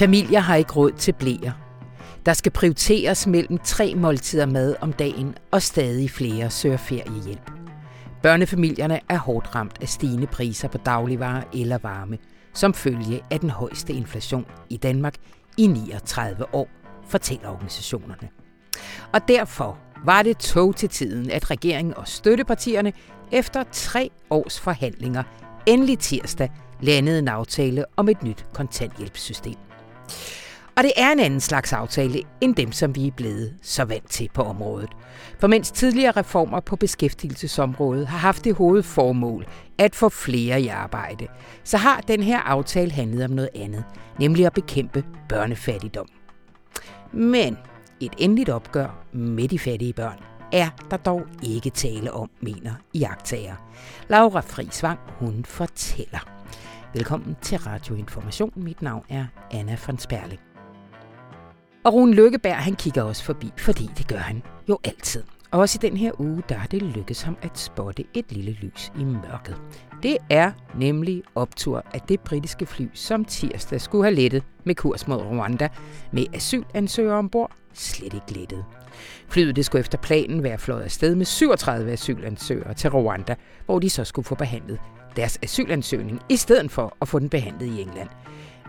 Familier har ikke råd til blæer. Der skal prioriteres mellem tre måltider mad om dagen, og stadig flere søger feriehjælp. Børnefamilierne er hårdt ramt af stigende priser på dagligvarer eller varme, som følge af den højeste inflation i Danmark i 39 år, fortæller organisationerne. Og derfor var det tog til tiden, at regeringen og støttepartierne efter tre års forhandlinger endelig tirsdag landede en aftale om et nyt kontanthjælpssystem. Og det er en anden slags aftale end dem, som vi er blevet så vant til på området. For mens tidligere reformer på beskæftigelsesområdet har haft det hovedformål at få flere i arbejde, så har den her aftale handlet om noget andet, nemlig at bekæmpe børnefattigdom. Men et endeligt opgør med de fattige børn er der dog ikke tale om, mener iagtager. Laura Frisvang, hun fortæller. Velkommen til Radio Information. Mit navn er Anna von Sperling. Og Rune Lykkeberg, han kigger også forbi, fordi det gør han jo altid. Og også i den her uge, der har det lykkedes ham at spotte et lille lys i mørket. Det er nemlig optur af det britiske fly, som tirsdag skulle have lettet med kurs mod Rwanda, med asylansøgere ombord slet ikke lettet. Flyet det skulle efter planen være fløjet afsted med 37 asylansøgere til Rwanda, hvor de så skulle få behandlet deres asylansøgning, i stedet for at få den behandlet i England.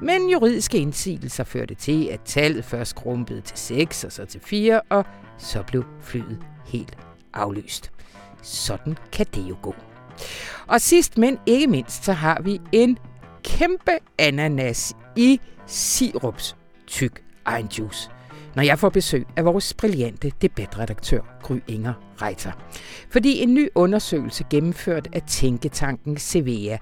Men juridiske indsigelser førte til, at tallet først skrumpede til 6 og så til 4, og så blev flyet helt aflyst. Sådan kan det jo gå. Og sidst, men ikke mindst, så har vi en kæmpe ananas i sirups tyk egen juice når jeg får besøg af vores brillante debatredaktør Gry Inger Reiter. Fordi en ny undersøgelse gennemført af Tænketanken Cevea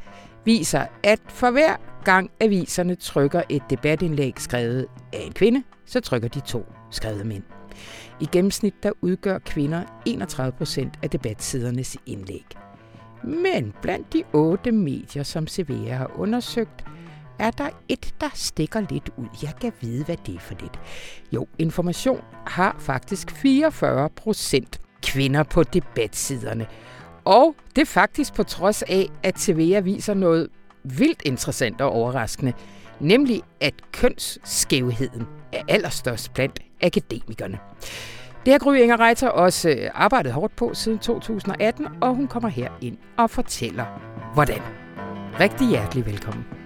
viser, at for hver gang aviserne trykker et debatindlæg skrevet af en kvinde, så trykker de to skrevet mænd. I gennemsnit der udgør kvinder 31 procent af debatsidernes indlæg. Men blandt de otte medier, som Cevea har undersøgt, er der et, der stikker lidt ud. Jeg kan vide, hvad det er for lidt. Jo, Information har faktisk 44 procent kvinder på debatsiderne. Og det er faktisk på trods af, at TV viser noget vildt interessant og overraskende, nemlig at kønsskævheden er allerstørst blandt akademikerne. Det har Gry Inger Reiter også øh, arbejdet hårdt på siden 2018, og hun kommer her ind og fortæller, hvordan. Rigtig hjertelig velkommen.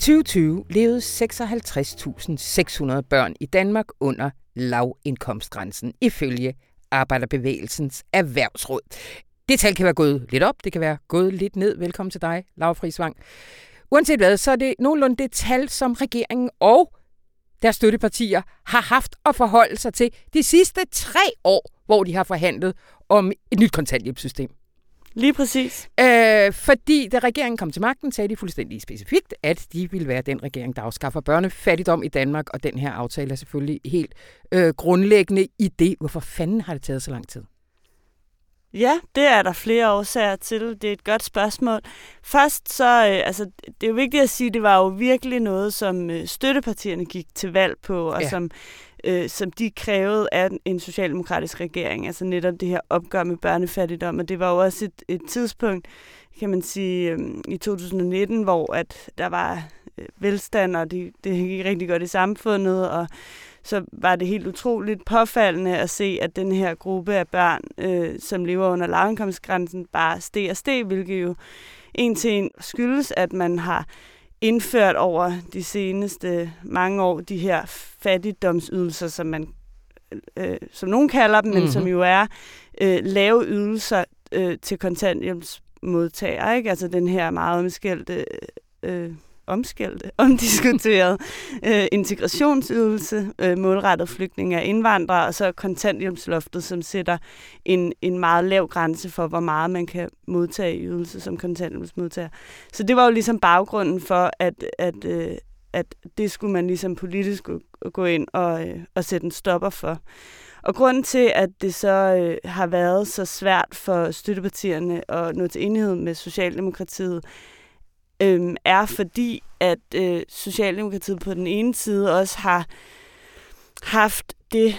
2020 levede 56.600 børn i Danmark under lavindkomstgrænsen, ifølge Arbejderbevægelsens Erhvervsråd. Det tal kan være gået lidt op, det kan være gået lidt ned. Velkommen til dig, Laura Frisvang. Uanset hvad, så er det nogenlunde det tal, som regeringen og deres støttepartier har haft at forholde sig til de sidste tre år, hvor de har forhandlet om et nyt kontanthjælpssystem. Lige præcis. Øh, fordi da regeringen kom til magten, sagde de fuldstændig specifikt, at de ville være den regering, der afskaffer børnefattigdom i Danmark, og den her aftale er selvfølgelig helt øh, grundlæggende i det. Hvorfor fanden har det taget så lang tid? Ja, det er der flere årsager til. Det er et godt spørgsmål. Først så, øh, altså, det er jo vigtigt at sige, at det var jo virkelig noget, som øh, støttepartierne gik til valg på, og ja. som øh, som de krævede af en socialdemokratisk regering, altså netop det her opgør med børnefattigdom, og det var jo også et, et tidspunkt, kan man sige, øh, i 2019, hvor at der var øh, velstand, og det, det gik rigtig godt i samfundet, og så var det helt utroligt påfaldende at se, at den her gruppe af børn, øh, som lever under lavindkomstgrænsen, bare steg og steg, hvilket jo en til en skyldes, at man har indført over de seneste mange år de her fattigdomsydelser, som man øh, som nogen kalder dem, mm-hmm. men som mhm. jo er øh, lave ydelser øh, til kontanthjælpsmodtagere. Ikke? Altså den her meget omskældte øh, omskældte, omdiskuteret øh, integrationsydelse, øh, målrettet flygtninge og indvandrere, og så kontanthjælpsloftet, som sætter en, en meget lav grænse for, hvor meget man kan modtage i ydelse som kontanthjælpsmodtager. Så det var jo ligesom baggrunden for, at, at, øh, at det skulle man ligesom politisk gå ind og, øh, og sætte en stopper for. Og grunden til, at det så øh, har været så svært for støttepartierne at nå til enighed med Socialdemokratiet, øhm, er fordi, at øh, Socialdemokratiet på den ene side også har haft det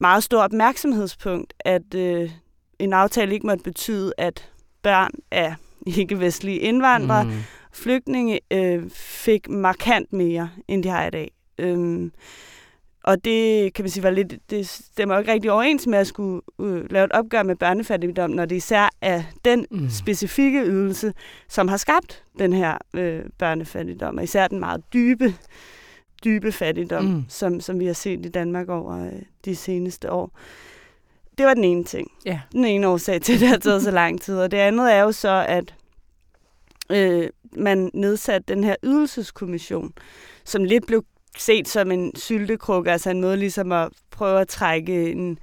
meget store opmærksomhedspunkt, at øh, en aftale ikke måtte betyde, at børn af ikke-vestlige indvandrere, mm. flygtninge, øh, fik markant mere, end de har i dag. Øhm, og det kan man sige var lidt, det stemmer ikke rigtig overens med at skulle øh, lave et opgør med børnefattigdom, når det især er den mm. specifikke ydelse, som har skabt den her øh, børnefattigdom, og især den meget dybe, dybe fattigdom, mm. som, som vi har set i Danmark over øh, de seneste år. Det var den ene ting. Ja. Den ene årsag til, at det har taget så lang tid. Og det andet er jo så, at øh, man nedsatte den her ydelseskommission, som lidt blev set som en syltekrukke, altså en måde ligesom at prøve at trække en,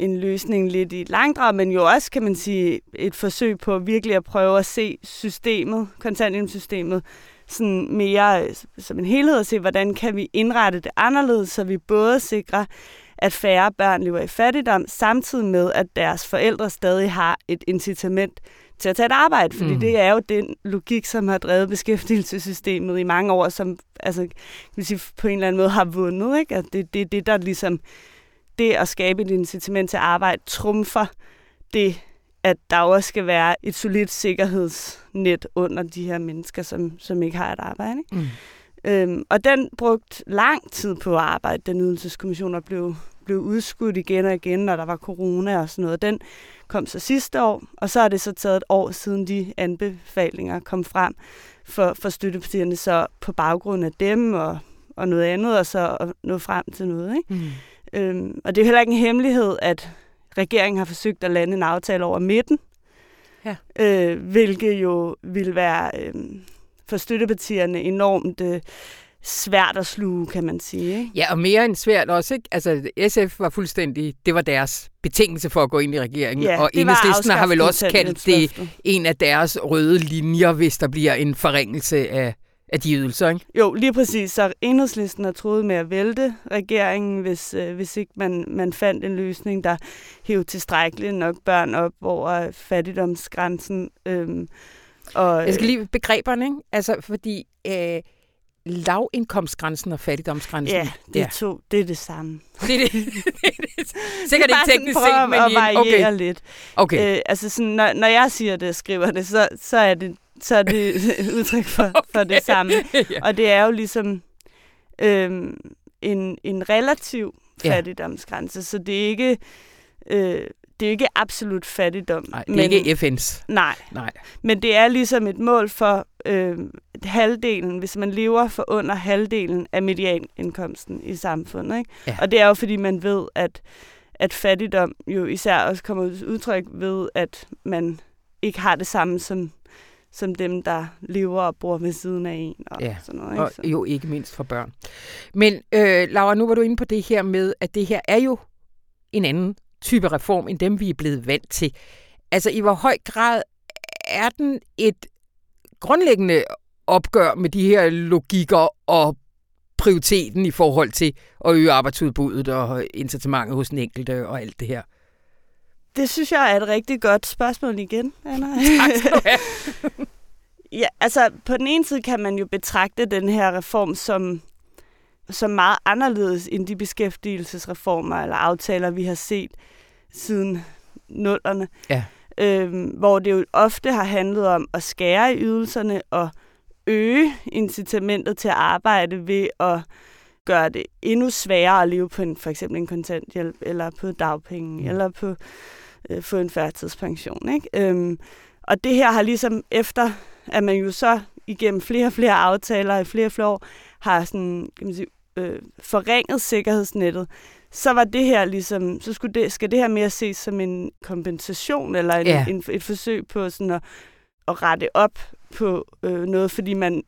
en løsning lidt i langdrag, men jo også, kan man sige, et forsøg på virkelig at prøve at se systemet, kontanthjælpssystemet, sådan mere øh, som en helhed og se, hvordan kan vi indrette det anderledes, så vi både sikrer, at færre børn lever i fattigdom, samtidig med, at deres forældre stadig har et incitament til at tage et arbejde, fordi mm. det er jo den logik, som har drevet beskæftigelsessystemet i mange år, som altså, kan man sige, på en eller anden måde har vundet. Ikke? At det er det, det, der ligesom, det at skabe et incitament til at arbejde, trumfer det, at der også skal være et solidt sikkerhedsnet under de her mennesker, som, som ikke har et arbejde. Ikke? Mm. Øhm, og den brugt lang tid på at arbejde, den ydelseskommission, og blev, blev udskudt igen og igen, når der var corona og sådan noget. Den kom så sidste år, og så er det så taget et år siden de anbefalinger kom frem for, for støttepartierne, så på baggrund af dem og, og noget andet, og så at nå frem til noget. Ikke? Mm. Øhm, og det er heller ikke en hemmelighed, at regeringen har forsøgt at lande en aftale over midten, ja. øh, hvilket jo vil være øh, for støttepartierne enormt øh, svært at sluge, kan man sige. Ikke? Ja, og mere end svært også. Ikke? Altså, SF var fuldstændig, det var deres betingelse for at gå ind i regeringen, ja, og enhedslisten har vel også kaldt det en af deres røde linjer, hvis der bliver en forringelse af, af de ydelser, ikke? Jo, lige præcis. Så enhedslisten har troet med at vælte regeringen, hvis, øh, hvis ikke man, man fandt en løsning, der hævde tilstrækkeligt nok børn op over fattigdomsgrænsen. Øhm, og, Jeg skal lige begreberne, ikke? Altså, fordi... Øh, lavindkomstgrænsen og fattigdomsgrænsen. Ja, det, ja. To, det er det samme. Det er det. Sikkert ikke teknisk set, men at variere okay. lidt. Okay. Øh, altså sådan, når, når jeg siger det og skriver det, så, så er det så er det udtryk for, okay. for det samme. ja. Og det er jo ligesom øhm, en, en relativ fattigdomsgrænse, ja. så det er ikke... Øh, det er ikke absolut fattigdom. Nej, det er men, ikke FN's. Nej, nej. Men det er ligesom et mål for øh, halvdelen, hvis man lever for under halvdelen af medianindkomsten i samfundet. Ikke? Ja. Og det er jo fordi, man ved, at, at fattigdom jo især også kommer ud udtryk ved, at man ikke har det samme som som dem, der lever og bor ved siden af en. Og ja, sådan noget, ikke? og jo ikke mindst for børn. Men øh, Laura, nu var du inde på det her med, at det her er jo en anden type reform, end dem vi er blevet vant til. Altså i hvor høj grad er den et grundlæggende opgør med de her logikker og prioriteten i forhold til at øge arbejdsudbuddet og incitamentet hos den enkelte og alt det her? Det synes jeg er et rigtig godt spørgsmål igen, Anna. Tak skal du have. ja, altså på den ene side kan man jo betragte den her reform som, som meget anderledes end de beskæftigelsesreformer eller aftaler, vi har set siden nullerne. Ja. Øhm, hvor det jo ofte har handlet om at skære i ydelserne og øge incitamentet til at arbejde ved at gøre det endnu sværere at leve på en, for eksempel en kontanthjælp, eller på dagpenge, mm. eller på øh, få en færdighedspension. Ikke? Øhm, og det her har ligesom efter, at man jo så igennem flere og flere aftaler i flere og flere år, har sådan, kan man sige, øh, forringet sikkerhedsnettet, så var det her ligesom, så skulle det, skal det her mere ses som en kompensation, eller en, ja. en, et forsøg på sådan at, at rette op på øh, noget, fordi man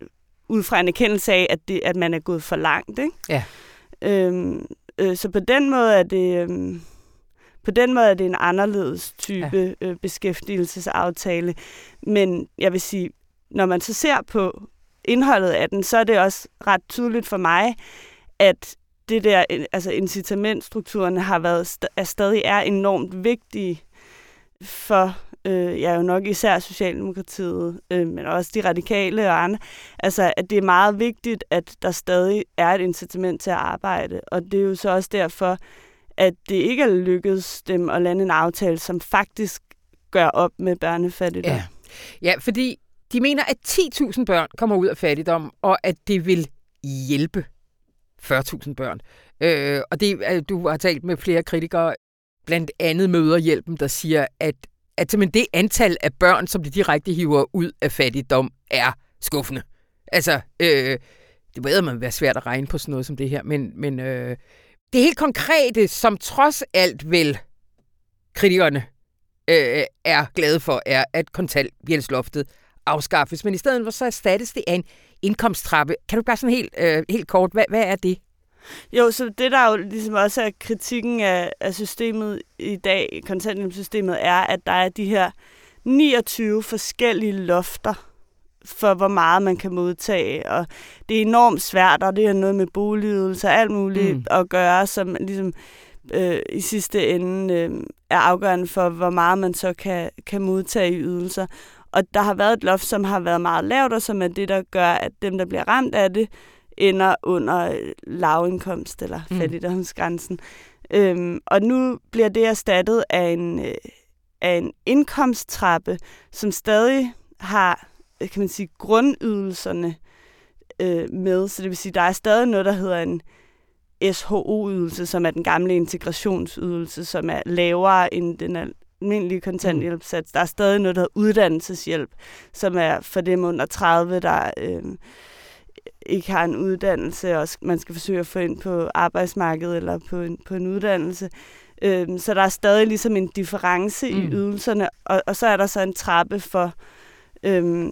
ud fra en erkendelse af, at, det, at man er gået for langt. Ikke? Ja. Øhm, øh, så på den måde er det... Øh, på den måde er det en anderledes type ja. øh, beskæftigelsesaftale. Men jeg vil sige, når man så ser på indholdet af den, så er det også ret tydeligt for mig, at det der, øh, altså incitamentstrukturen har været, er stadig er enormt vigtige for øh, ja jo nok især Socialdemokratiet, øh, men også de radikale og andre, altså at det er meget vigtigt, at der stadig er et incitament til at arbejde, og det er jo så også derfor, at det ikke er lykkedes dem at lande en aftale, som faktisk gør op med børnefattigdom. Ja, ja fordi de mener, at 10.000 børn kommer ud af fattigdom, og at det vil hjælpe. 40.000 børn. Øh, og det, du har talt med flere kritikere, blandt andet Møderhjælpen, der siger, at, at simpelthen det antal af børn, som de direkte hiver ud af fattigdom, er skuffende. Altså, øh, det ved man være svært at regne på sådan noget som det her, men, men øh, det helt konkrete, som trods alt vel kritikerne øh, er glade for, er, at kontanthjælpsloftet afskaffes. Men i stedet for så erstattes det af en indkomsttrappe. Kan du bare sådan helt, øh, helt kort, hvad, hvad er det? Jo, så det der jo ligesom også er kritikken af, af systemet i dag, kontanthjælpssystemet, er, at der er de her 29 forskellige lofter for, hvor meget man kan modtage. Og det er enormt svært, og det er noget med boligydelse og alt muligt mm. at gøre, som ligesom øh, i sidste ende øh, er afgørende for, hvor meget man så kan, kan modtage i ydelser. Og der har været et loft, som har været meget lavt, og som er det, der gør, at dem, der bliver ramt af det, ender under øh, lavindkomst eller mm. fattigdomsgrænsen. Øhm, og nu bliver det erstattet af en, øh, af en indkomsttrappe, som stadig har kan man sige, grundydelserne øh, med. Så det vil sige, der er stadig noget, der hedder en SHO-ydelse, som er den gamle integrationsydelse, som er lavere end den almindelige kontanthjælpssats. Der er stadig noget, der hedder uddannelseshjælp, som er for dem under 30, der øh, ikke har en uddannelse, og man skal forsøge at få ind på arbejdsmarkedet eller på en, på en uddannelse. Øh, så der er stadig ligesom en difference mm. i ydelserne, og, og så er der så en trappe for øh,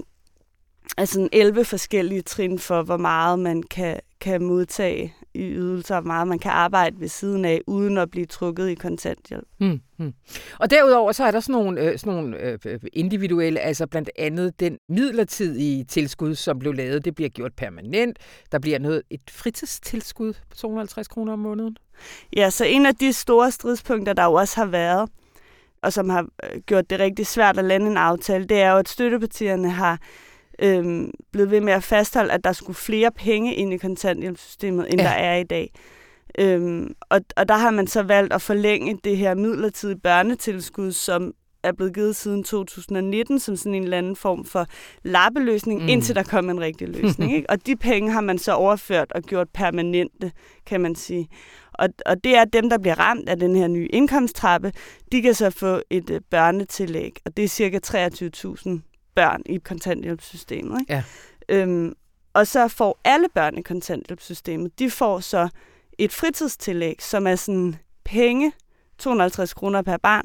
altså 11 forskellige trin for, hvor meget man kan, kan modtage i ydelser, hvor meget man kan arbejde ved siden af, uden at blive trukket i kontanthjælp. Hmm, hmm. Og derudover så er der sådan nogle, øh, sådan nogle øh, individuelle, altså blandt andet den midlertidige tilskud, som blev lavet, det bliver gjort permanent. Der bliver noget et fritidstilskud på 250 kroner om måneden. Ja, så en af de store stridspunkter, der jo også har været, og som har øh, gjort det rigtig svært at lande en aftale, det er jo, at støttepartierne har øhm, blevet ved med at fastholde, at der skulle flere penge ind i kontanthjælpssystemet, end ja. der er i dag. Øhm, og, og der har man så valgt at forlænge det her midlertidige børnetilskud, som er blevet givet siden 2019 som sådan en eller anden form for lappeløsning, mm. indtil der kom en rigtig løsning. ikke? Og de penge har man så overført og gjort permanente, kan man sige. Og, og det er dem, der bliver ramt af den her nye indkomsttrappe, de kan så få et uh, børnetillæg, og det er cirka 23.000 børn i kontanthjælpssystemet. Ikke? Ja. Øhm, og så får alle børn i kontanthjælpssystemet, de får så et fritidstillæg, som er sådan penge, 250 kroner per barn,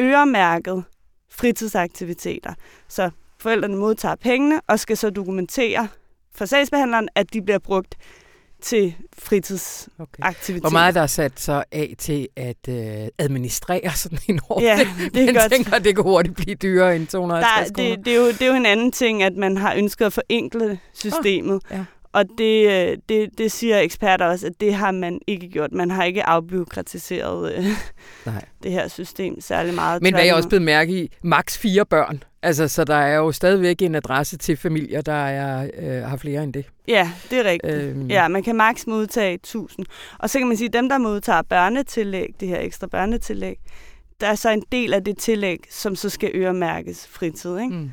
øremærket fritidsaktiviteter. Så forældrene modtager pengene og skal så dokumentere for sagsbehandleren, at de bliver brugt til fritidsaktiviteter. Okay. Hvor meget der er sat så af til at øh, administrere sådan en ordning? Ja, det er godt. tænker, at det kan hurtigt blive dyrere end 250 der, det, det, er jo, det er jo en anden ting, at man har ønsket at forenkle systemet. Oh, ja. Og det, øh, det, det siger eksperter også, at det har man ikke gjort. Man har ikke afbyråkratiseret øh, Nej. det her system særlig meget. Men hvad jeg også blevet mærke i, maks fire børn. Altså, så der er jo stadigvæk en adresse til familier, der er, øh, har flere end det. Ja, det er rigtigt. Øhm. Ja, man kan maks modtage 1000. Og så kan man sige, at dem, der modtager børnetillæg, det her ekstra børnetillæg, der er så en del af det tillæg, som så skal øremærkes fritid. Ikke? Mm.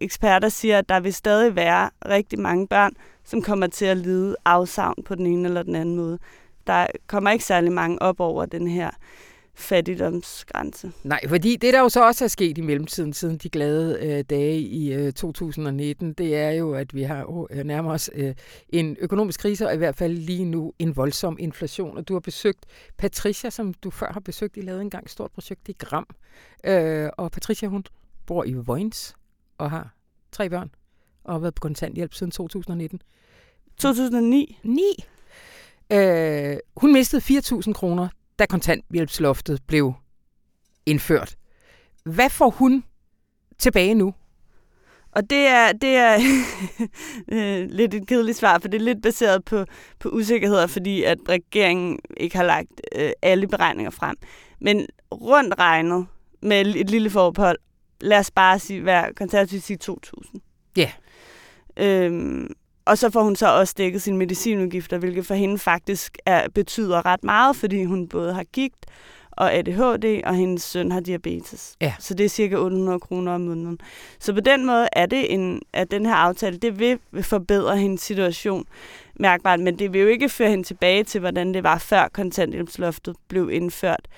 Eksperter siger, at der vil stadig være rigtig mange børn, som kommer til at lide afsavn på den ene eller den anden måde. Der kommer ikke særlig mange op over den her fattigdomsgrænse. Nej, fordi det, der jo så også er sket i mellemtiden, siden de glade øh, dage i øh, 2019, det er jo, at vi har øh, nærmere os øh, en økonomisk krise, og i hvert fald lige nu en voldsom inflation. Og du har besøgt Patricia, som du før har besøgt. I lavede engang et stort projekt i Gram. Øh, og Patricia, hun bor i Vojens og har tre børn og har været på kontanthjælp siden 2019. 2009? 9. Øh, hun mistede 4.000 kroner, da kontanthjælpsloftet blev indført. Hvad får hun tilbage nu? Og det er, det er øh, lidt et kedeligt svar, for det er lidt baseret på, på usikkerheder, fordi at regeringen ikke har lagt øh, alle beregninger frem. Men rundt regnet, med et lille forbehold, lad os bare sige, være konservativt sige 2.000. Ja. Øhm, og så får hun så også dækket sine medicinudgifter, hvilket for hende faktisk er, betyder ret meget, fordi hun både har gigt og ADHD, og hendes søn har diabetes. Ja. Så det er cirka 800 kroner om måneden. Så på den måde er det en, at den her aftale, det vil forbedre hendes situation mærkbart, men det vil jo ikke føre hende tilbage til, hvordan det var før kontanthjælpsloftet blev indført.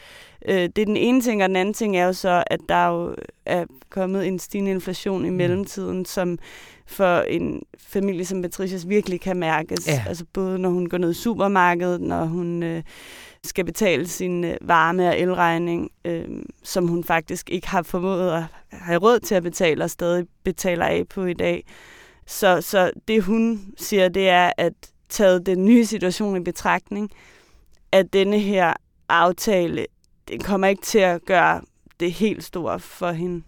Øh, det er den ene ting, og den anden ting er jo så, at der jo er kommet en stigende inflation i mm. mellemtiden, som for en familie som Patricias virkelig kan mærkes. Ja. Altså både når hun går ned i supermarkedet, når hun øh, skal betale sin øh, varme- og elregning, øh, som hun faktisk ikke har formået at have råd til at betale, og stadig betaler af på i dag. Så, så det hun siger, det er, at taget den nye situation i betragtning, at denne her aftale, den kommer ikke til at gøre det helt store for hende,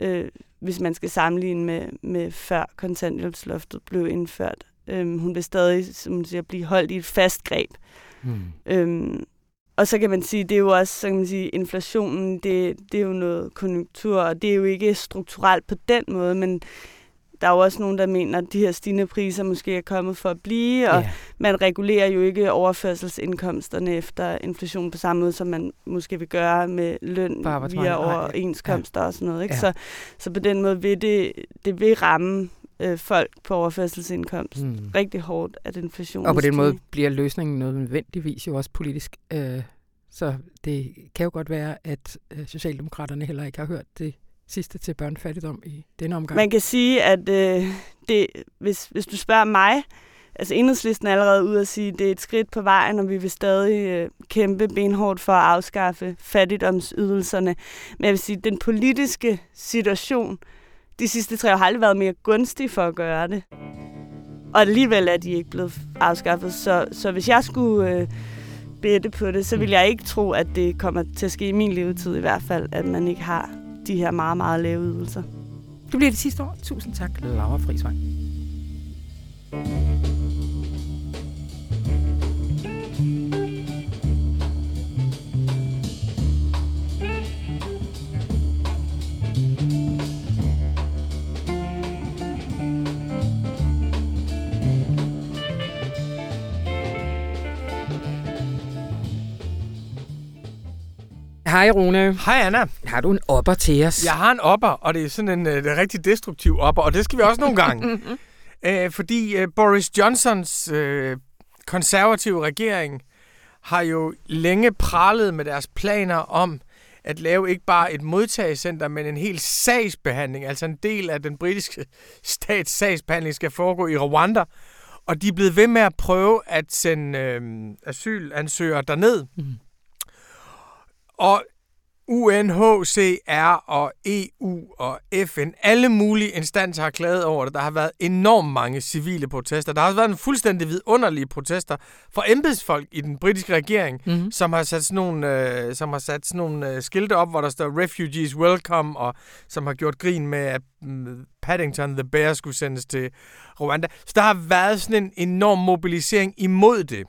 øh, hvis man skal sammenligne med, med før kontanthjælpsloftet blev indført. Øh, hun vil stadig, som hun siger, blive holdt i et fast greb. Mm. Øhm, og så kan man sige, det er jo også, så kan man sige, inflationen, det, det er jo noget konjunktur, og det er jo ikke strukturelt på den måde, men der er jo også nogen, der mener, at de her stigende priser måske er kommet for at blive, og Ja. man regulerer jo ikke overførselsindkomsterne efter inflation på samme måde, som man måske vil gøre med løn via Nej, ja. overenskomster og sådan noget. Ikke? Ja. Så, så på den måde vil det, det vil ramme øh, folk på overførselsindkomst Mm. rigtig hårdt, at inflationen Og på den måde bliver løsningen nødvendigvis jo også politisk. Øh, så det kan jo godt være, at øh, Socialdemokraterne heller ikke har hørt det sidste til børnefattigdom i denne omgang. Man kan sige, at øh, det, hvis, hvis du spørger mig, altså enhedslisten er allerede ude at sige, at det er et skridt på vejen, og vi vil stadig øh, kæmpe benhårdt for at afskaffe fattigdomsydelserne. Men jeg vil sige, at den politiske situation de sidste tre år har aldrig været mere gunstig for at gøre det. Og alligevel er de ikke blevet afskaffet. Så, så hvis jeg skulle øh, bette på det, så vil jeg ikke tro, at det kommer til at ske i min levetid i hvert fald, at man ikke har de her meget, meget lave ydelser. Det bliver det sidste år. Tusind tak, Laura Friisvang. Hej Rune. Hej Anna. Har du en opper til os? Jeg har en opper, og det er sådan en uh, rigtig destruktiv opper, og det skal vi også nogle gange. uh, fordi uh, Boris Johnsons uh, konservative regering har jo længe pralet med deres planer om at lave ikke bare et modtagecenter, men en hel sagsbehandling. Altså en del af den britiske stats sagsbehandling skal foregå i Rwanda. Og de er blevet ved med at prøve at sende øh, asylansøgere derned. Mm. Og UNHCR og EU og FN, alle mulige instanser har klaget over det. Der har været enormt mange civile protester. Der har også været en fuldstændig vidunderlige protester fra embedsfolk i den britiske regering, Mhm. som har sat sådan nogle, øh, som har sat sådan nogle øh, skilte op, hvor der står Refugees Welcome, og som har gjort grin med, at mm, Paddington the Bear skulle sendes til Rwanda. Så der har været sådan en enorm mobilisering imod det.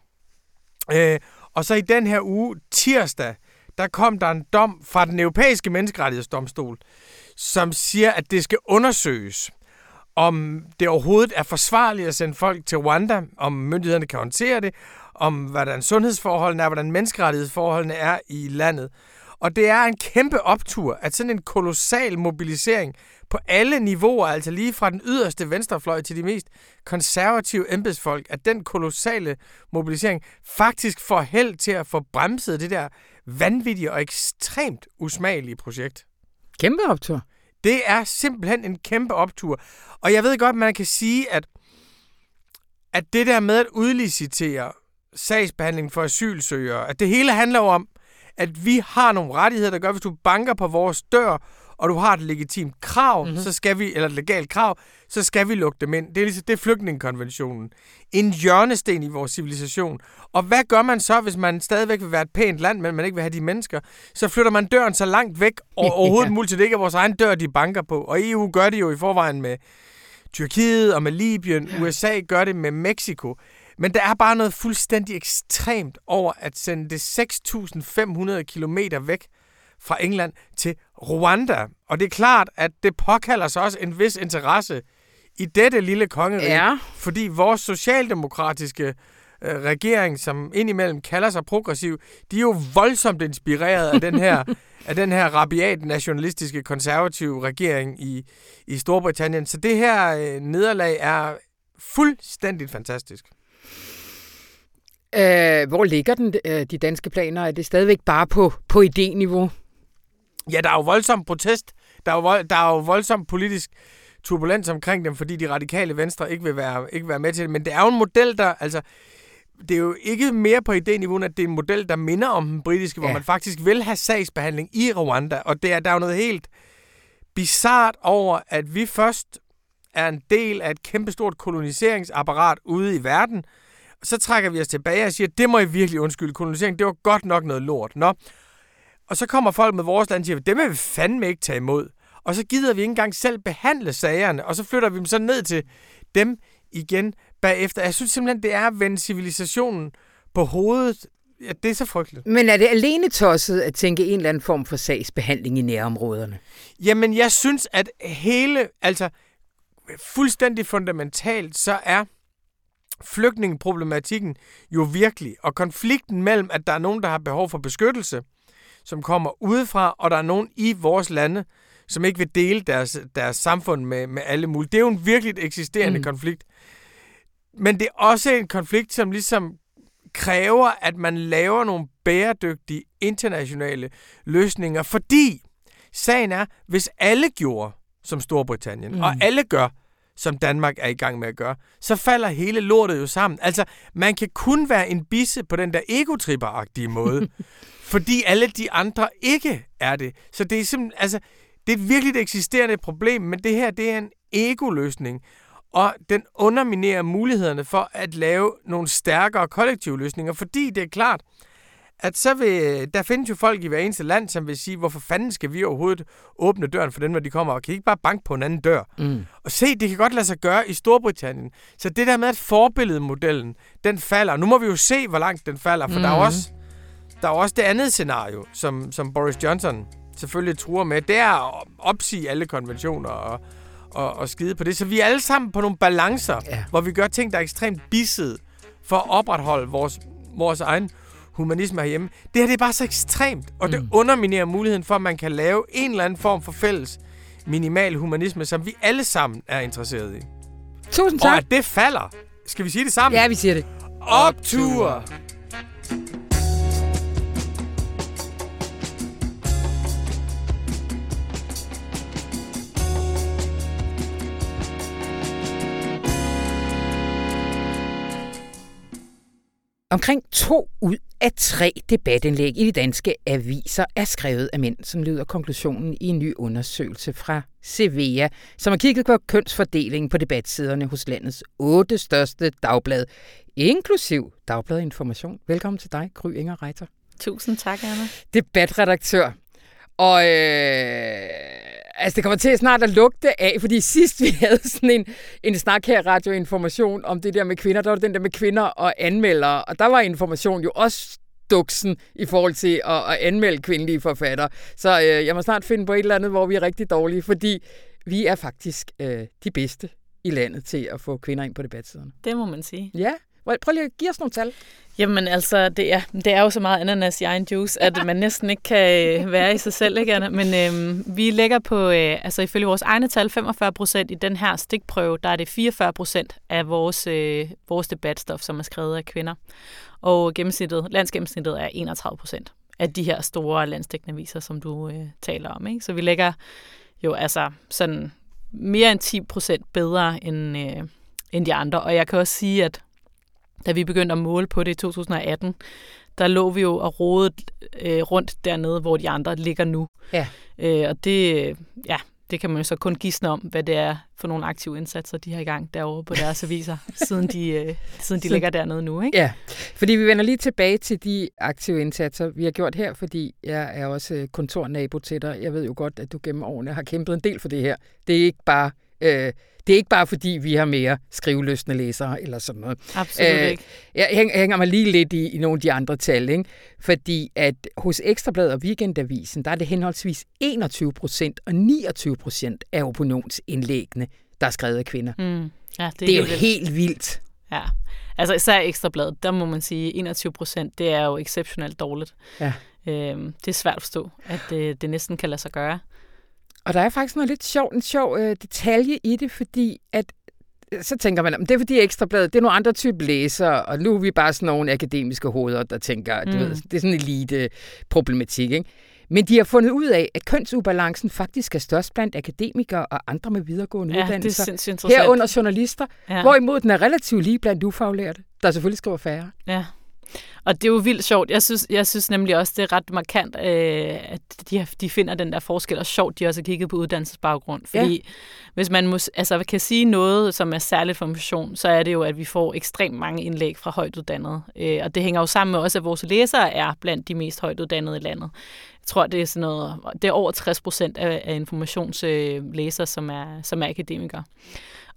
Øh, og så i den her uge, tirsdag, der kom der en dom fra den europæiske menneskerettighedsdomstol, som siger, at det skal undersøges, om det overhovedet er forsvarligt at sende folk til Rwanda, om myndighederne kan håndtere det, om hvordan sundhedsforholdene er, hvordan menneskerettighedsforholdene er i landet. Og det er en kæmpe optur, at sådan en kolossal mobilisering på alle niveauer, altså lige fra den yderste venstrefløj til de mest konservative embedsfolk, at den kolossale mobilisering faktisk får held til at få bremset det der vanvittige og ekstremt usmagelige projekt. Kæmpe optur. Det er simpelthen en kæmpe optur. Og jeg ved godt, man kan sige, at, at det der med at udlicitere sagsbehandling for asylsøgere, at det hele handler om, at vi har nogle rettigheder, der gør, hvis du banker på vores dør, og du har et legitimt krav, Mhm. mm-hmm. så skal vi, eller et legalt krav, så skal vi lukke dem ind. Det er, ligesom, det er flygtningekonventionen. En hjørnesten i vores civilisation. Og hvad gør man så, hvis man stadigvæk vil være et pænt land, men man ikke vil have de mennesker? Så flytter man døren så langt væk, og overhovedet muligt, så det ikke er vores egen dør, de banker på. Og EU gør det jo i forvejen med Tyrkiet og med Libyen. USA gør det med Mexico. Men der er bare noget fuldstændig ekstremt over at sende det 6.500 kilometer væk fra England til Rwanda. Og det er klart, at det påkalder sig også en vis interesse i dette lille kongerige, Ja. fordi vores socialdemokratiske øh, regering, som indimellem kalder sig progressiv, de er jo voldsomt inspireret af den her, af den her rabiat nationalistiske konservative regering i, i Storbritannien. Så det her øh, nederlag er fuldstændig fantastisk. Øh, hvor ligger den, øh, de danske planer? Er det stadigvæk bare på, på idéniveau? Ja, der er jo voldsom protest. Der er jo, vold, der er jo voldsom politisk turbulens omkring dem, fordi de radikale venstre ikke vil være, ikke vil være med til det. Men det er jo en model, der... Altså, det er jo ikke mere på idéniveau, end at det er en model, der minder om den britiske, ja. hvor man faktisk vil have sagsbehandling i Rwanda. Og det er, der er jo noget helt bizart over, at vi først er en del af et kæmpestort koloniseringsapparat ude i verden. Så trækker vi os tilbage og siger, det må I virkelig undskylde. Kolonisering, det var godt nok noget lort. Nå. Og så kommer folk med vores land og siger, det vil vi fandme ikke tage imod. Og så gider vi ikke engang selv behandle sagerne, og så flytter vi dem så ned til dem igen bagefter. Jeg synes simpelthen, det er at vende civilisationen på hovedet. Ja, det er så frygteligt. Men er det alene tosset at tænke en eller anden form for sagsbehandling i nærområderne? Jamen, jeg synes, at hele, altså fuldstændig fundamentalt, så er flygtningeproblematikken jo virkelig. Og konflikten mellem, at der er nogen, der har behov for beskyttelse, som kommer udefra, og der er nogen i vores lande, som ikke vil dele deres, deres samfund med, med alle mulige. Det er jo en virkelig eksisterende mm. Konflikt. Men det er også en konflikt, som ligesom kræver, at man laver nogle bæredygtige internationale løsninger, fordi sagen er, hvis alle gjorde som Storbritannien. Mm. og alle gør, som Danmark er i gang med at gøre, så falder hele lortet jo sammen. Altså, man kan kun være en bisse på den der egotripper-agtige måde, fordi alle de andre ikke er det. Så det er simpelthen, altså, det er et virkelig et eksisterende problem, men det her, det er en ego-løsning, og den underminerer mulighederne for at lave nogle stærkere kollektive løsninger, fordi det er klart, at så vil, der findes jo folk i hver eneste land, som vil sige, hvorfor fanden skal vi overhovedet åbne døren for dem, når de kommer, og kan I ikke bare banke på en anden dør? Mm. Og se, det kan godt lade sig gøre i Storbritannien. Så det der med, at forbilledemodellen, den falder. Nu må vi jo se, hvor langt den falder, for mm. der, er jo også, der er også det andet scenario, som, som Boris Johnson selvfølgelig truer med. Det er at opsige alle konventioner og, og, og skide på det. Så vi er alle sammen på nogle balancer, Ja. hvor vi gør ting, der er ekstremt bisset for at opretholde vores, vores egen humanisme herhjemme. Det her det er bare så ekstremt, og det Mm. underminerer muligheden for, at man kan lave en eller anden form for fælles minimal humanisme, som vi alle sammen er interesseret i. Tusind Og tak. at det falder, skal vi sige det sammen? Ja, vi siger det. Optur! Omkring to ud af tre debatindlæg i de danske aviser er skrevet af mænd, som lyder konklusionen i en ny undersøgelse fra Cevea, som har kigget på kønsfordelingen på debatsiderne hos landets otte største dagblad, inklusiv Dagbladet Information. Velkommen til dig, Gry Inger Reiter, Tusind tak, Anna. debatredaktør. Og øh, altså, det kommer til snart at lugte af, fordi sidst vi havde sådan en, en snak her radioinformation om det der med kvinder, der var den der med kvinder og anmeldere, og der var information jo også duksen i forhold til at, at anmelde kvindelige forfattere. Så øh, jeg må snart finde på et eller andet, hvor vi er rigtig dårlige, fordi vi er faktisk øh, de bedste i landet til at få kvinder ind på debatsiderne. Det må man sige. Ja, Prøv- prøv lige at give os nogle tal. Jamen altså, det er, det er jo så meget ananas i egen juice, at man næsten ikke kan øh, være i sig selv, ikke Anna? Men øh, vi ligger på, øh, altså ifølge vores egne tal, 45 procent i den her stikprøve, der er det 44 procent af vores, øh, vores debatstof, som er skrevet af kvinder. Og gennemsnittet, landsgennemsnittet er 31 procent af de her store landsdækkende aviser, som du øh, taler om. Ikke? Så vi ligger jo altså sådan mere end 10 procent bedre end, øh, end de andre. Og jeg kan også sige, at da vi begyndte at måle på det i 2018, der lå vi jo og rodede øh, rundt dernede, hvor de andre ligger nu. Ja. Øh, og det, ja, det kan man jo så kun gisne om, hvad det er for nogle aktive indsatser, de har i gang derovre på deres aviser, siden de, øh, siden de Så- ligger dernede nu. Ikke? Ja, fordi vi vender lige tilbage til de aktive indsatser, vi har gjort her, fordi jeg er også øh, kontornabo til dig. Jeg ved jo godt, at du gennem årene har kæmpet en del for det her. Det er ikke bare Øh, det er ikke bare fordi, vi har mere skriveløsende læsere eller sådan noget. Absolut øh, ikke. Jeg hænger mig lige lidt i, i nogle af de andre tal, ikke? fordi at hos Ekstrabladet og Weekendavisen, der er det henholdsvis 21 procent og 29 procent af opinionsindlæggene, der er skrevet af kvinder. Mm. Ja, det, er det er jo vildt. helt vildt. Ja, altså især Ekstrabladet, der må man sige, 21 procent, det er jo exceptionelt dårligt. Ja. Øhm, det er svært at forstå, at det, det næsten kan lade sig gøre. Og der er faktisk noget lidt sjovt, en sjov øh, detalje i det, fordi at øh, så tænker man, det er fordi Ekstrabladet, det er nogle andre typer læsere, og nu er vi bare sådan nogle akademiske hoveder, der tænker, mm. du ved, det er sådan en elite problematik, ikke? Men de har fundet ud af, at kønsubalancen faktisk er størst blandt akademikere og andre med videregående ja, uddannelser. Er. Herunder journalister, ja. hvorimod den er relativt lige blandt ufaglærte, der selvfølgelig skriver færre. Ja. Og det er jo vildt sjovt. Jeg synes, jeg synes nemlig også, det er ret markant, øh, at de, de finder den der forskel, og sjovt, de også har kigget på uddannelsesbaggrund. Fordi ja. hvis man mus, altså, kan sige noget, som er særligt for motion, så er det jo, at vi får ekstremt mange indlæg fra højt uddannede. Øh, og det hænger jo sammen med også, at vores læsere er blandt de mest højt uddannede i landet. Jeg tror, det er sådan noget, det er over 60 procent af, af informationslæsere, som er, som er akademikere.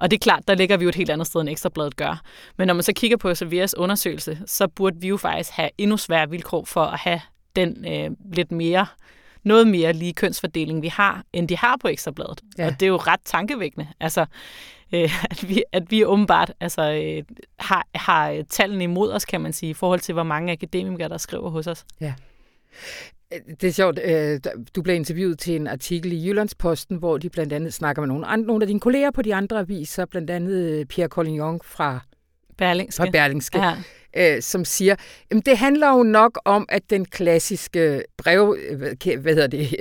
Og det er klart, der ligger vi jo et helt andet sted, end Ekstrabladet gør. Men når man så kigger på Sevias undersøgelse, så burde vi jo faktisk have endnu sværere vilkår for at have den øh, lidt mere noget mere lige kønsfordeling, vi har, end de har på Ekstrabladet. Ja. Og det er jo ret tankevækkende. Altså, øh, at, vi, at vi åbenbart altså, øh, har, har tallene imod os, kan man sige, i forhold til, hvor mange akademikere, der skriver hos os. Ja. Det er sjovt. Øh, du blev interviewet til en artikel i Jyllandsposten, hvor de blandt andet snakker med nogle, andre, nogle af dine kolleger på de andre aviser, blandt andet øh, Pierre Collignon fra Berlingske, fra Berlingske ja. øh, som siger, at det handler jo nok om, at den klassiske brev, hvad hedder det,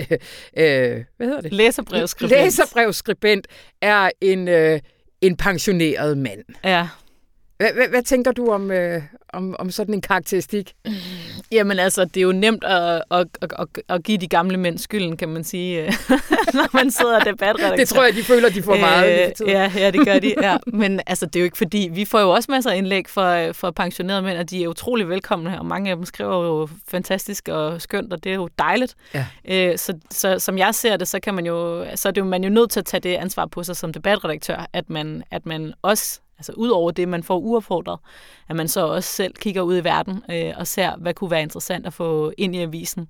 øh, hvad hedder det? Læserbrevskribent. Læserbrevskribent er en, øh, en pensioneret mand. Ja. Hvad, hvad, hvad tænker du om, øh, om, om sådan en karakteristik? Jamen altså, det er jo nemt at, at, at, at, at give de gamle mænd skylden, kan man sige, når man sidder og debatredaktør. Det tror jeg, de føler, de får meget. Øh, ja, ja, det gør de. Ja. Men altså, det er jo ikke fordi, vi får jo også masser af indlæg for, for pensionerede mænd, og de er utrolig velkomne, og mange af dem skriver jo fantastisk og skønt, og det er jo dejligt. Ja. Øh, så, så som jeg ser det, så kan man jo, så er det jo, man jo nødt til at tage det ansvar på sig som debatredaktør, at man, at man også altså ud over det, man får uaffordret, at man så også selv kigger ud i verden øh, og ser, hvad kunne være interessant at få ind i avisen.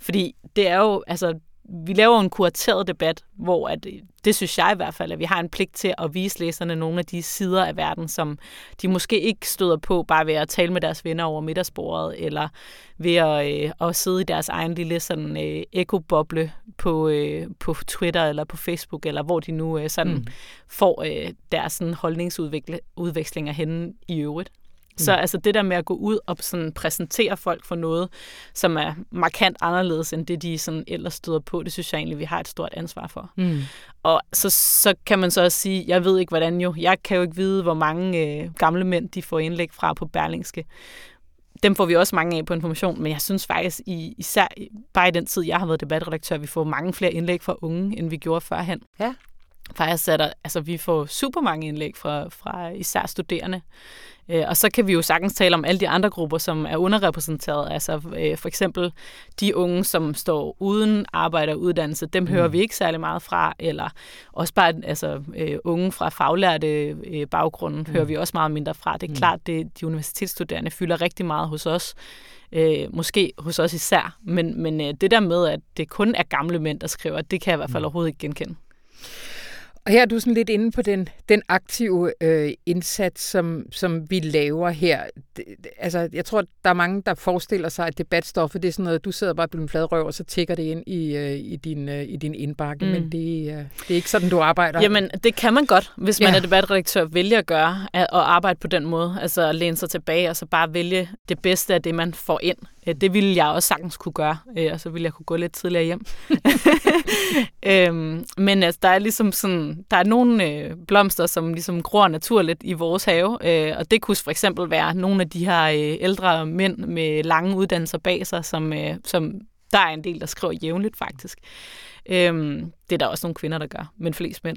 Fordi det er jo, altså vi laver en kurateret debat, hvor at, det synes jeg i hvert fald, at vi har en pligt til at vise læserne nogle af de sider af verden, som de måske ikke støder på bare ved at tale med deres venner over middagsbordet, eller ved at, øh, at sidde i deres egen lille sådan, øh, ekoboble på, øh, på Twitter eller på Facebook, eller hvor de nu øh, sådan mm. får øh, deres sådan, holdningsudvekslinger henne i øvrigt. Så mm. altså det der med at gå ud og sådan præsentere folk for noget, som er markant anderledes end det, de sådan ellers støder på, det synes jeg egentlig, vi har et stort ansvar for. Mm. Og så, så kan man så også sige, jeg ved ikke hvordan jo, jeg kan jo ikke vide, hvor mange øh, gamle mænd, de får indlæg fra på Berlingske. Dem får vi også mange af på information, men jeg synes faktisk, i, især bare i den tid, jeg har været debatredaktør, vi får mange flere indlæg fra unge, end vi gjorde førhen. Ja. Faktisk er der, altså vi får super mange indlæg fra, fra især studerende. Øh, og så kan vi jo sagtens tale om alle de andre grupper, som er underrepræsenteret. Altså øh, for eksempel de unge, som står uden arbejde og uddannelse, dem mm. hører vi ikke særlig meget fra. Eller også bare altså, øh, unge fra faglærte øh, baggrunden mm. hører vi også meget mindre fra. Det er mm. klart, at de universitetsstuderende fylder rigtig meget hos os. Øh, måske hos os især. Men, men øh, det der med, at det kun er gamle mænd, der skriver, det kan jeg i hvert fald mm. overhovedet ikke genkende. Og her er du sådan lidt inde på den, den aktive øh, indsats, som, som vi laver her. Det, altså, jeg tror, der er mange, der forestiller sig, at debatstoffet det er sådan noget, du sidder bare på din flade røv, og så tækker det ind i, øh, i, din, øh, i din indbakke. Mm. Men det, øh, det er ikke sådan, du arbejder. Jamen, det kan man godt, hvis man ja. er debatredaktør, vælge at gøre, at, at arbejde på den måde. Altså at læne sig tilbage, og så bare vælge det bedste af det, man får ind. Øh, det ville jeg også sagtens kunne gøre, øh, og så ville jeg kunne gå lidt tidligere hjem. øhm, men altså, der er ligesom sådan, der er nogle øh, blomster, som ligesom gror naturligt i vores have, øh, og det kunne for eksempel være nogle af de her øh, ældre mænd med lange uddannelser bag sig, som, øh, som der er en del, der skriver jævnligt faktisk. Øhm, det er der også nogle kvinder, der gør, men flest mænd.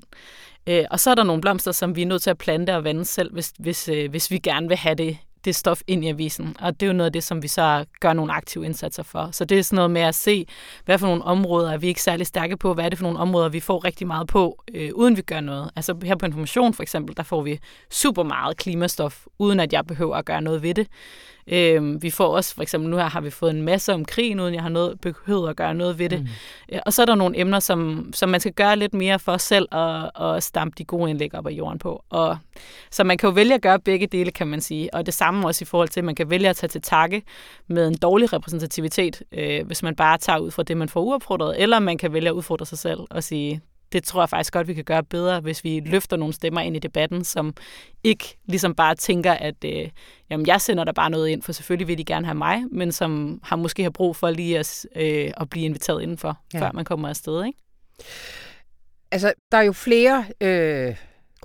Øh, og så er der nogle blomster, som vi er nødt til at plante og vande selv, hvis, hvis, øh, hvis vi gerne vil have det det stof ind i avisen. Og det er jo noget af det, som vi så gør nogle aktive indsatser for. Så det er sådan noget med at se, hvad for nogle områder er vi ikke særlig stærke på, hvad er det for nogle områder, vi får rigtig meget på, øh, uden vi gør noget. Altså her på Information for eksempel, der får vi super meget klimastof, uden at jeg behøver at gøre noget ved det. Øh, vi får også, for eksempel nu her har vi fået en masse om krigen, uden jeg har noget, behøvet at gøre noget ved det. Mm. Øh, og så er der nogle emner, som, som man skal gøre lidt mere for selv at, at stampe de gode indlæg op af jorden på. Og, så man kan jo vælge at gøre begge dele, kan man sige. Og det samme også i forhold til, at man kan vælge at tage til takke med en dårlig repræsentativitet, øh, hvis man bare tager ud fra det, man får uopfordret, eller man kan vælge at udfordre sig selv og sige, det tror jeg faktisk godt, vi kan gøre bedre, hvis vi løfter nogle stemmer ind i debatten, som ikke ligesom bare tænker, at øh, jamen, jeg sender der bare noget ind, for selvfølgelig vil de gerne have mig, men som har måske har brug for lige at, øh, at blive inviteret indenfor, ja. før man kommer afsted. Ikke? Altså, der er jo flere... Øh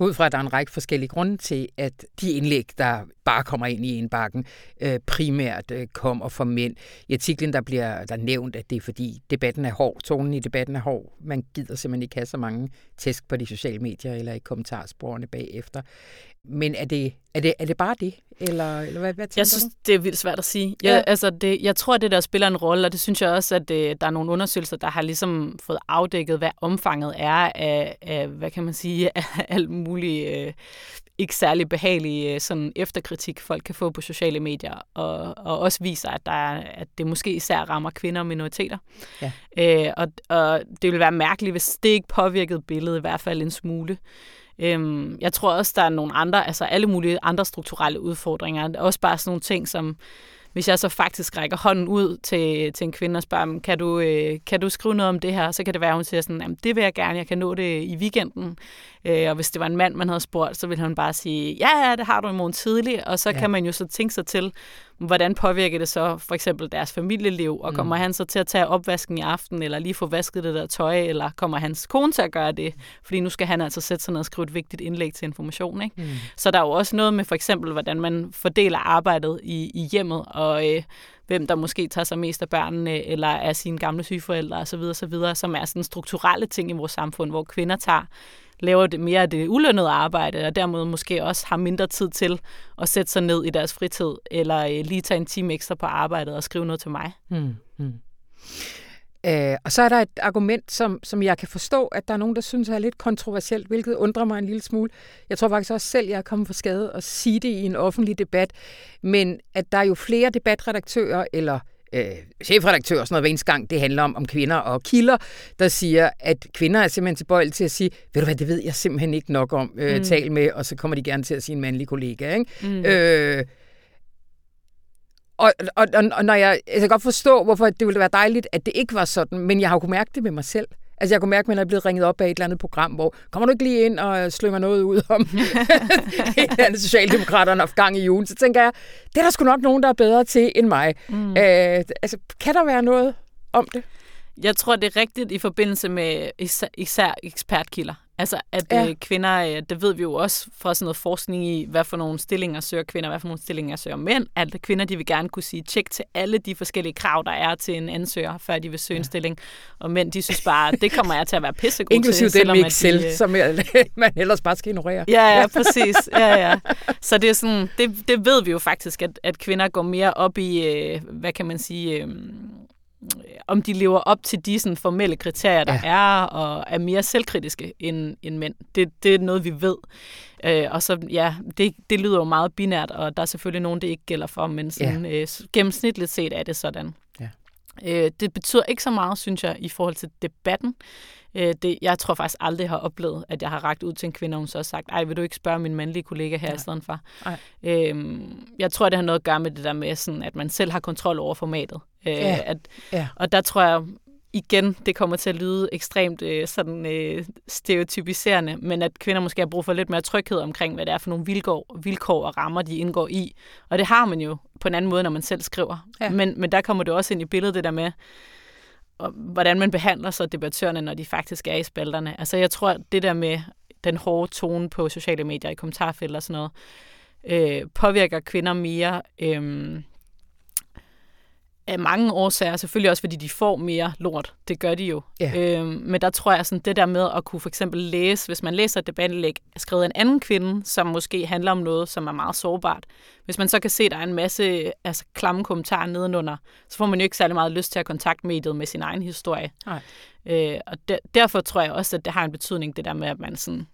går ud fra, at der er en række forskellige grunde til, at de indlæg, der bare kommer ind i indbakken, øh, primært øh, kommer fra mænd. I artiklen der bliver der nævnt, at det er fordi debatten er hård, tonen i debatten er hård. Man gider simpelthen ikke have så mange tæsk på de sociale medier eller i kommentarsporene bagefter. Men er det, er det, er det bare det? Eller, eller hvad, hvad jeg synes, du? det er vildt svært at sige. Jeg, ja. altså det, jeg tror, at det der spiller en rolle, og det synes jeg også, at det, øh, der er nogle undersøgelser, der har ligesom fået afdækket, hvad omfanget er af, af hvad kan man sige, af alt muligt øh, ikke særlig behagelig øh, sådan efterkritik, folk kan få på sociale medier, og, og også viser, at, der er, at det måske især rammer kvinder og minoriteter. Ja. Øh, og, og det vil være mærkeligt, hvis det ikke påvirkede billedet i hvert fald en smule. Øhm, jeg tror også, der er nogle andre, altså alle mulige andre strukturelle udfordringer. Også bare sådan nogle ting, som hvis jeg så faktisk rækker hånden ud til, til en kvinde og spørger, kan du, øh, kan du skrive noget om det her, så kan det være, at hun siger sådan, det vil jeg gerne, jeg kan nå det i weekenden. Øh, og hvis det var en mand, man havde spurgt, så ville han bare sige, ja, ja, det har du i morgen tidlig, og så ja. kan man jo så tænke sig til, hvordan påvirker det så for eksempel deres familieliv, og kommer mm. han så til at tage opvasken i aften, eller lige få vasket det der tøj, eller kommer hans kone til at gøre det, fordi nu skal han altså sætte sig ned og skrive et vigtigt indlæg til information. Ikke? Mm. Så der er jo også noget med for eksempel, hvordan man fordeler arbejdet i, i hjemmet, og øh, hvem der måske tager sig mest af børnene, eller af sine gamle sygeforældre osv., osv., som er sådan strukturelle ting i vores samfund, hvor kvinder tager laver det mere af det ulønnede arbejde, og dermed måske også har mindre tid til at sætte sig ned i deres fritid, eller øh, lige tage en time ekstra på arbejdet og skrive noget til mig. Mm, mm. Øh, og så er der et argument, som, som jeg kan forstå, at der er nogen, der synes er lidt kontroversielt, hvilket undrer mig en lille smule. Jeg tror faktisk også selv, jeg er kommet for skade at sige det i en offentlig debat, men at der er jo flere debatredaktører eller øh, chefredaktør og sådan noget hver eneste gang, det handler om, om kvinder og kilder, der siger, at kvinder er simpelthen tilbøjelige til at sige, ved du hvad, det ved jeg simpelthen ikke nok om, øh, mm. tal med, og så kommer de gerne til at sige en mandlig kollega. Ikke? Mm. Øh, og, og, og, og når jeg, jeg kan godt forstå, hvorfor det ville være dejligt, at det ikke var sådan, men jeg har jo kunnet mærke det med mig selv. Altså, jeg kunne mærke, at jeg er blevet ringet op af et eller andet program, hvor kommer du ikke lige ind og slynger noget ud om et eller andet Socialdemokraterne har gang i ugen. Så tænker jeg, det er der sgu nok nogen, der er bedre til end mig. Mm. Øh, altså, kan der være noget om det? Jeg tror, det er rigtigt i forbindelse med især, især ekspertkilder. Altså, at ja. øh, kvinder, øh, det ved vi jo også fra sådan noget forskning i, hvad for nogle stillinger søger kvinder, hvad for nogle stillinger søger mænd, at kvinder, de vil gerne kunne sige tjek til alle de forskellige krav, der er til en ansøger, før de vil søge ja. en stilling. Og mænd, de synes bare, det kommer jeg til at være pissegod Inklusive til. Inklusive den mix selv, de, som man ellers bare skal ignorere. Ja, ja, præcis. Ja, ja. Så det er sådan, det, det ved vi jo faktisk, at, at kvinder går mere op i, øh, hvad kan man sige, øh, om de lever op til de sådan, formelle kriterier, der ja. er, og er mere selvkritiske end, end mænd. Det, det er noget, vi ved. Øh, og så, ja, det, det lyder jo meget binært, og der er selvfølgelig nogen, det ikke gælder for, men sådan, ja. øh, gennemsnitligt set er det sådan. Ja. Øh, det betyder ikke så meget, synes jeg, i forhold til debatten. Øh, det, jeg tror faktisk aldrig, har oplevet, at jeg har ragt ud til en kvinde, og hun så har sagt, ej, vil du ikke spørge min mandlige kollega her ja. i stedet for? Øh, jeg tror, det har noget at gøre med det der med, sådan, at man selv har kontrol over formatet. Øh, ja. At, ja. Og der tror jeg, igen, det kommer til at lyde ekstremt øh, sådan øh, stereotypiserende, men at kvinder måske har brug for lidt mere tryghed omkring, hvad det er for nogle vilkår, vilkår og rammer, de indgår i. Og det har man jo på en anden måde, når man selv skriver. Ja. Men, men der kommer det også ind i billedet, det der med, og hvordan man behandler så debattørerne, når de faktisk er i spalterne. Altså jeg tror, det der med den hårde tone på sociale medier i kommentarfelter og sådan noget, øh, påvirker kvinder mere... Øh, af mange årsager. Selvfølgelig også, fordi de får mere lort. Det gør de jo. Ja. Øhm, men der tror jeg, sådan det der med at kunne for eksempel læse, hvis man læser et debatindlæg skrevet af en anden kvinde, som måske handler om noget, som er meget sårbart. Hvis man så kan se, at der er en masse altså, klamme kommentarer nedenunder, så får man jo ikke særlig meget lyst til at kontakte mediet med sin egen historie. Nej. Øh, og der, derfor tror jeg også, at det har en betydning, det der med, at man sådan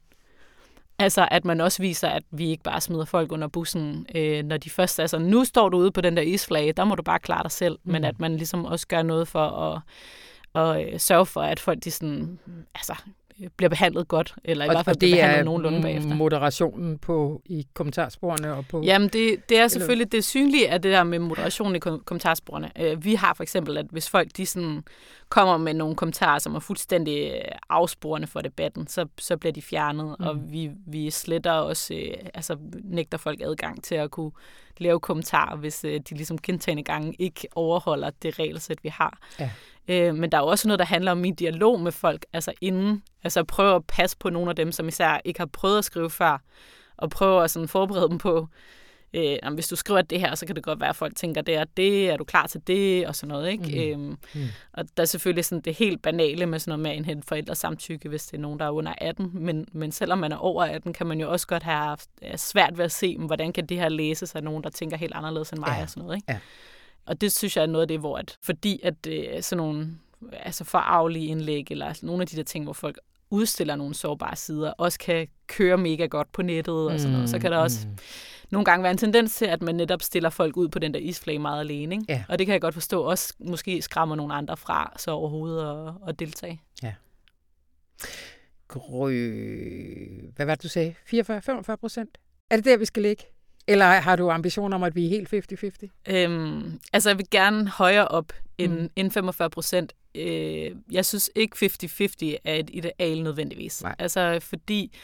Altså, at man også viser, at vi ikke bare smider folk under bussen, øh, når de først... Altså, nu står du ude på den der isflage, der må du bare klare dig selv, mm. men at man ligesom også gør noget for at, at øh, sørge for, at folk de sådan, altså, bliver behandlet godt, eller i og, hvert fald og bliver behandlet nogenlunde bagefter. moderationen på, i kommentarsporene og på... Jamen, det, det er selvfølgelig det synlige af det der med moderation i kom- kommentarsporene. Øh, vi har for eksempel, at hvis folk de sådan kommer med nogle kommentarer, som er fuldstændig øh, afsporende for debatten, så, så bliver de fjernet, mm. og vi, vi sletter også, øh, altså nægter folk adgang til at kunne lave kommentarer, hvis øh, de ligesom gentagende gange ikke overholder det regelsæt, vi har. Ja. Øh, men der er jo også noget, der handler om min dialog med folk, altså inden, altså prøve at passe på nogle af dem, som især ikke har prøvet at skrive før, og prøve at sådan forberede dem på, øh, om hvis du skriver det her, så kan det godt være, at folk tænker, det er det, er du klar til det, og sådan noget. Ikke? Mm. Øhm, mm. Og der er selvfølgelig sådan det helt banale med sådan noget med at indhente forældres samtykke, hvis det er nogen, der er under 18. Men, men selvom man er over 18, kan man jo også godt have haft svært ved at se, hvordan kan det her læses af nogen, der tænker helt anderledes end mig Ja. og sådan noget. Ikke? Ja. Og det synes jeg er noget af det, hvor at, fordi at øh, sådan nogle altså forarvelige indlæg, eller altså nogle af de der ting, hvor folk udstiller nogle sårbare sider, også kan køre mega godt på nettet og sådan noget, så kan der også Mm. Nogle gange være en tendens til, at man netop stiller folk ud på den der isflage meget alene. Ikke? Ja. Og det kan jeg godt forstå også måske skræmmer nogle andre fra så overhovedet at, at deltage. Grø... Hvad var det, du sagde? 44-45 procent? Er det der, vi skal ligge? Eller har du ambitioner om, at vi er helt 50-50? Øhm, altså jeg vil gerne højere op end, mm. end 45 procent. Øh, jeg synes ikke 50-50 er et ideal nødvendigvis. Nej. Altså fordi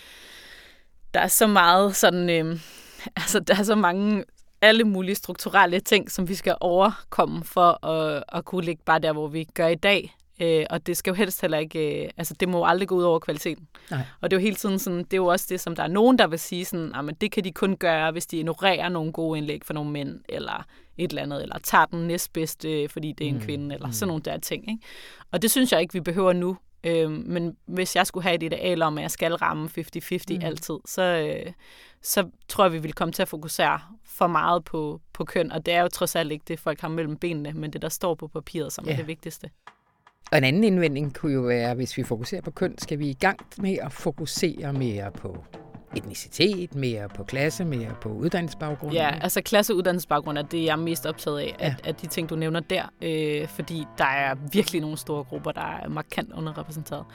der er så meget sådan, øh, altså der er så mange alle mulige strukturelle ting, som vi skal overkomme for at, at kunne ligge bare der, hvor vi gør i dag. Øh, og det skal jo helst heller ikke, øh, altså det må jo aldrig gå ud over kvaliteten. Nej. Og det er jo hele tiden sådan, det er jo også det, som der er nogen, der vil sige sådan, men det kan de kun gøre, hvis de ignorerer nogle gode indlæg for nogle mænd, eller et eller andet, eller tager den næstbedste, fordi det er en Mm, kvinde, eller mm. sådan nogle der ting. Ikke? Og det synes jeg ikke, vi behøver nu. Øh, men hvis jeg skulle have et ideal om, at jeg skal ramme 50-50 Mm. altid, så, øh, så tror jeg, vi vil komme til at fokusere for meget på, på køn. Og det er jo trods alt ikke det, folk har mellem benene, men det, der står på papiret, som Ja. er det vigtigste. Og en anden indvending kunne jo være, hvis vi fokuserer på køn, skal vi i gang med at fokusere mere på etnicitet, mere på klasse, mere på uddannelsesbaggrund. Ja, altså klasse- og uddannelsesbaggrund er det, jeg er mest optaget af, Ja. at, at de ting, du nævner der, øh, fordi der er virkelig nogle store grupper, der er markant underrepræsenteret.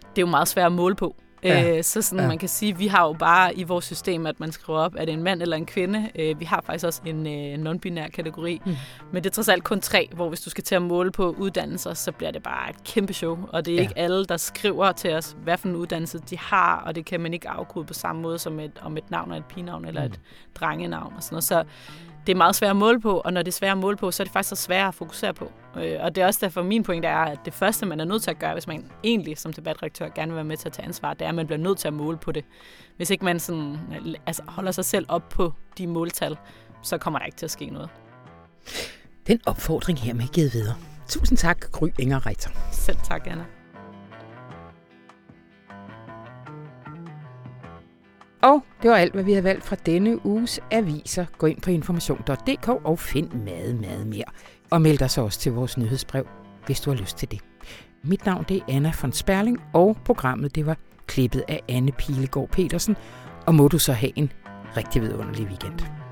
Det er jo meget svært at måle på. Ja. Øh, så sådan, Ja. man kan sige, vi har jo bare i vores system, at man skriver op, er det en mand eller en kvinde. Øh, vi har faktisk også en øh, non-binær kategori, Mm. men det er trods alt kun tre, hvor hvis du skal til at måle på uddannelser, så bliver det bare et kæmpe show. Og det er Ja. ja. ikke alle, der skriver til os, hvad for en uddannelse de har, og det kan man ikke afkode på samme måde som et, om et navn er et pigenavn eller Mm. et drengenavn og sådan noget. Så det er meget svært at måle på, og når det er svært at måle på, så er det faktisk så svært at fokusere på. Øh, Og det er også derfor, min pointe er, at det første, man er nødt til at gøre, hvis man egentlig som debatredaktør gerne vil være med til at tage ansvar, det er, at man bliver nødt til at måle på det. Hvis ikke man sådan, altså, holder sig selv op på de måltal, så kommer der ikke til at ske noget. Den opfordring her med givet videre. Tusind tak, Gry Inger Reiter. Selv tak, Anna. Og det var alt, hvad vi havde valgt fra denne uges aviser. Gå ind på information.dk og find meget, meget mere. Og meld dig så også til vores nyhedsbrev, hvis du har lyst til det. Mit navn det er Anna von Sperling, og programmet det var klippet af Anne Pilegaard Petersen. Og må du så have en rigtig vidunderlig weekend.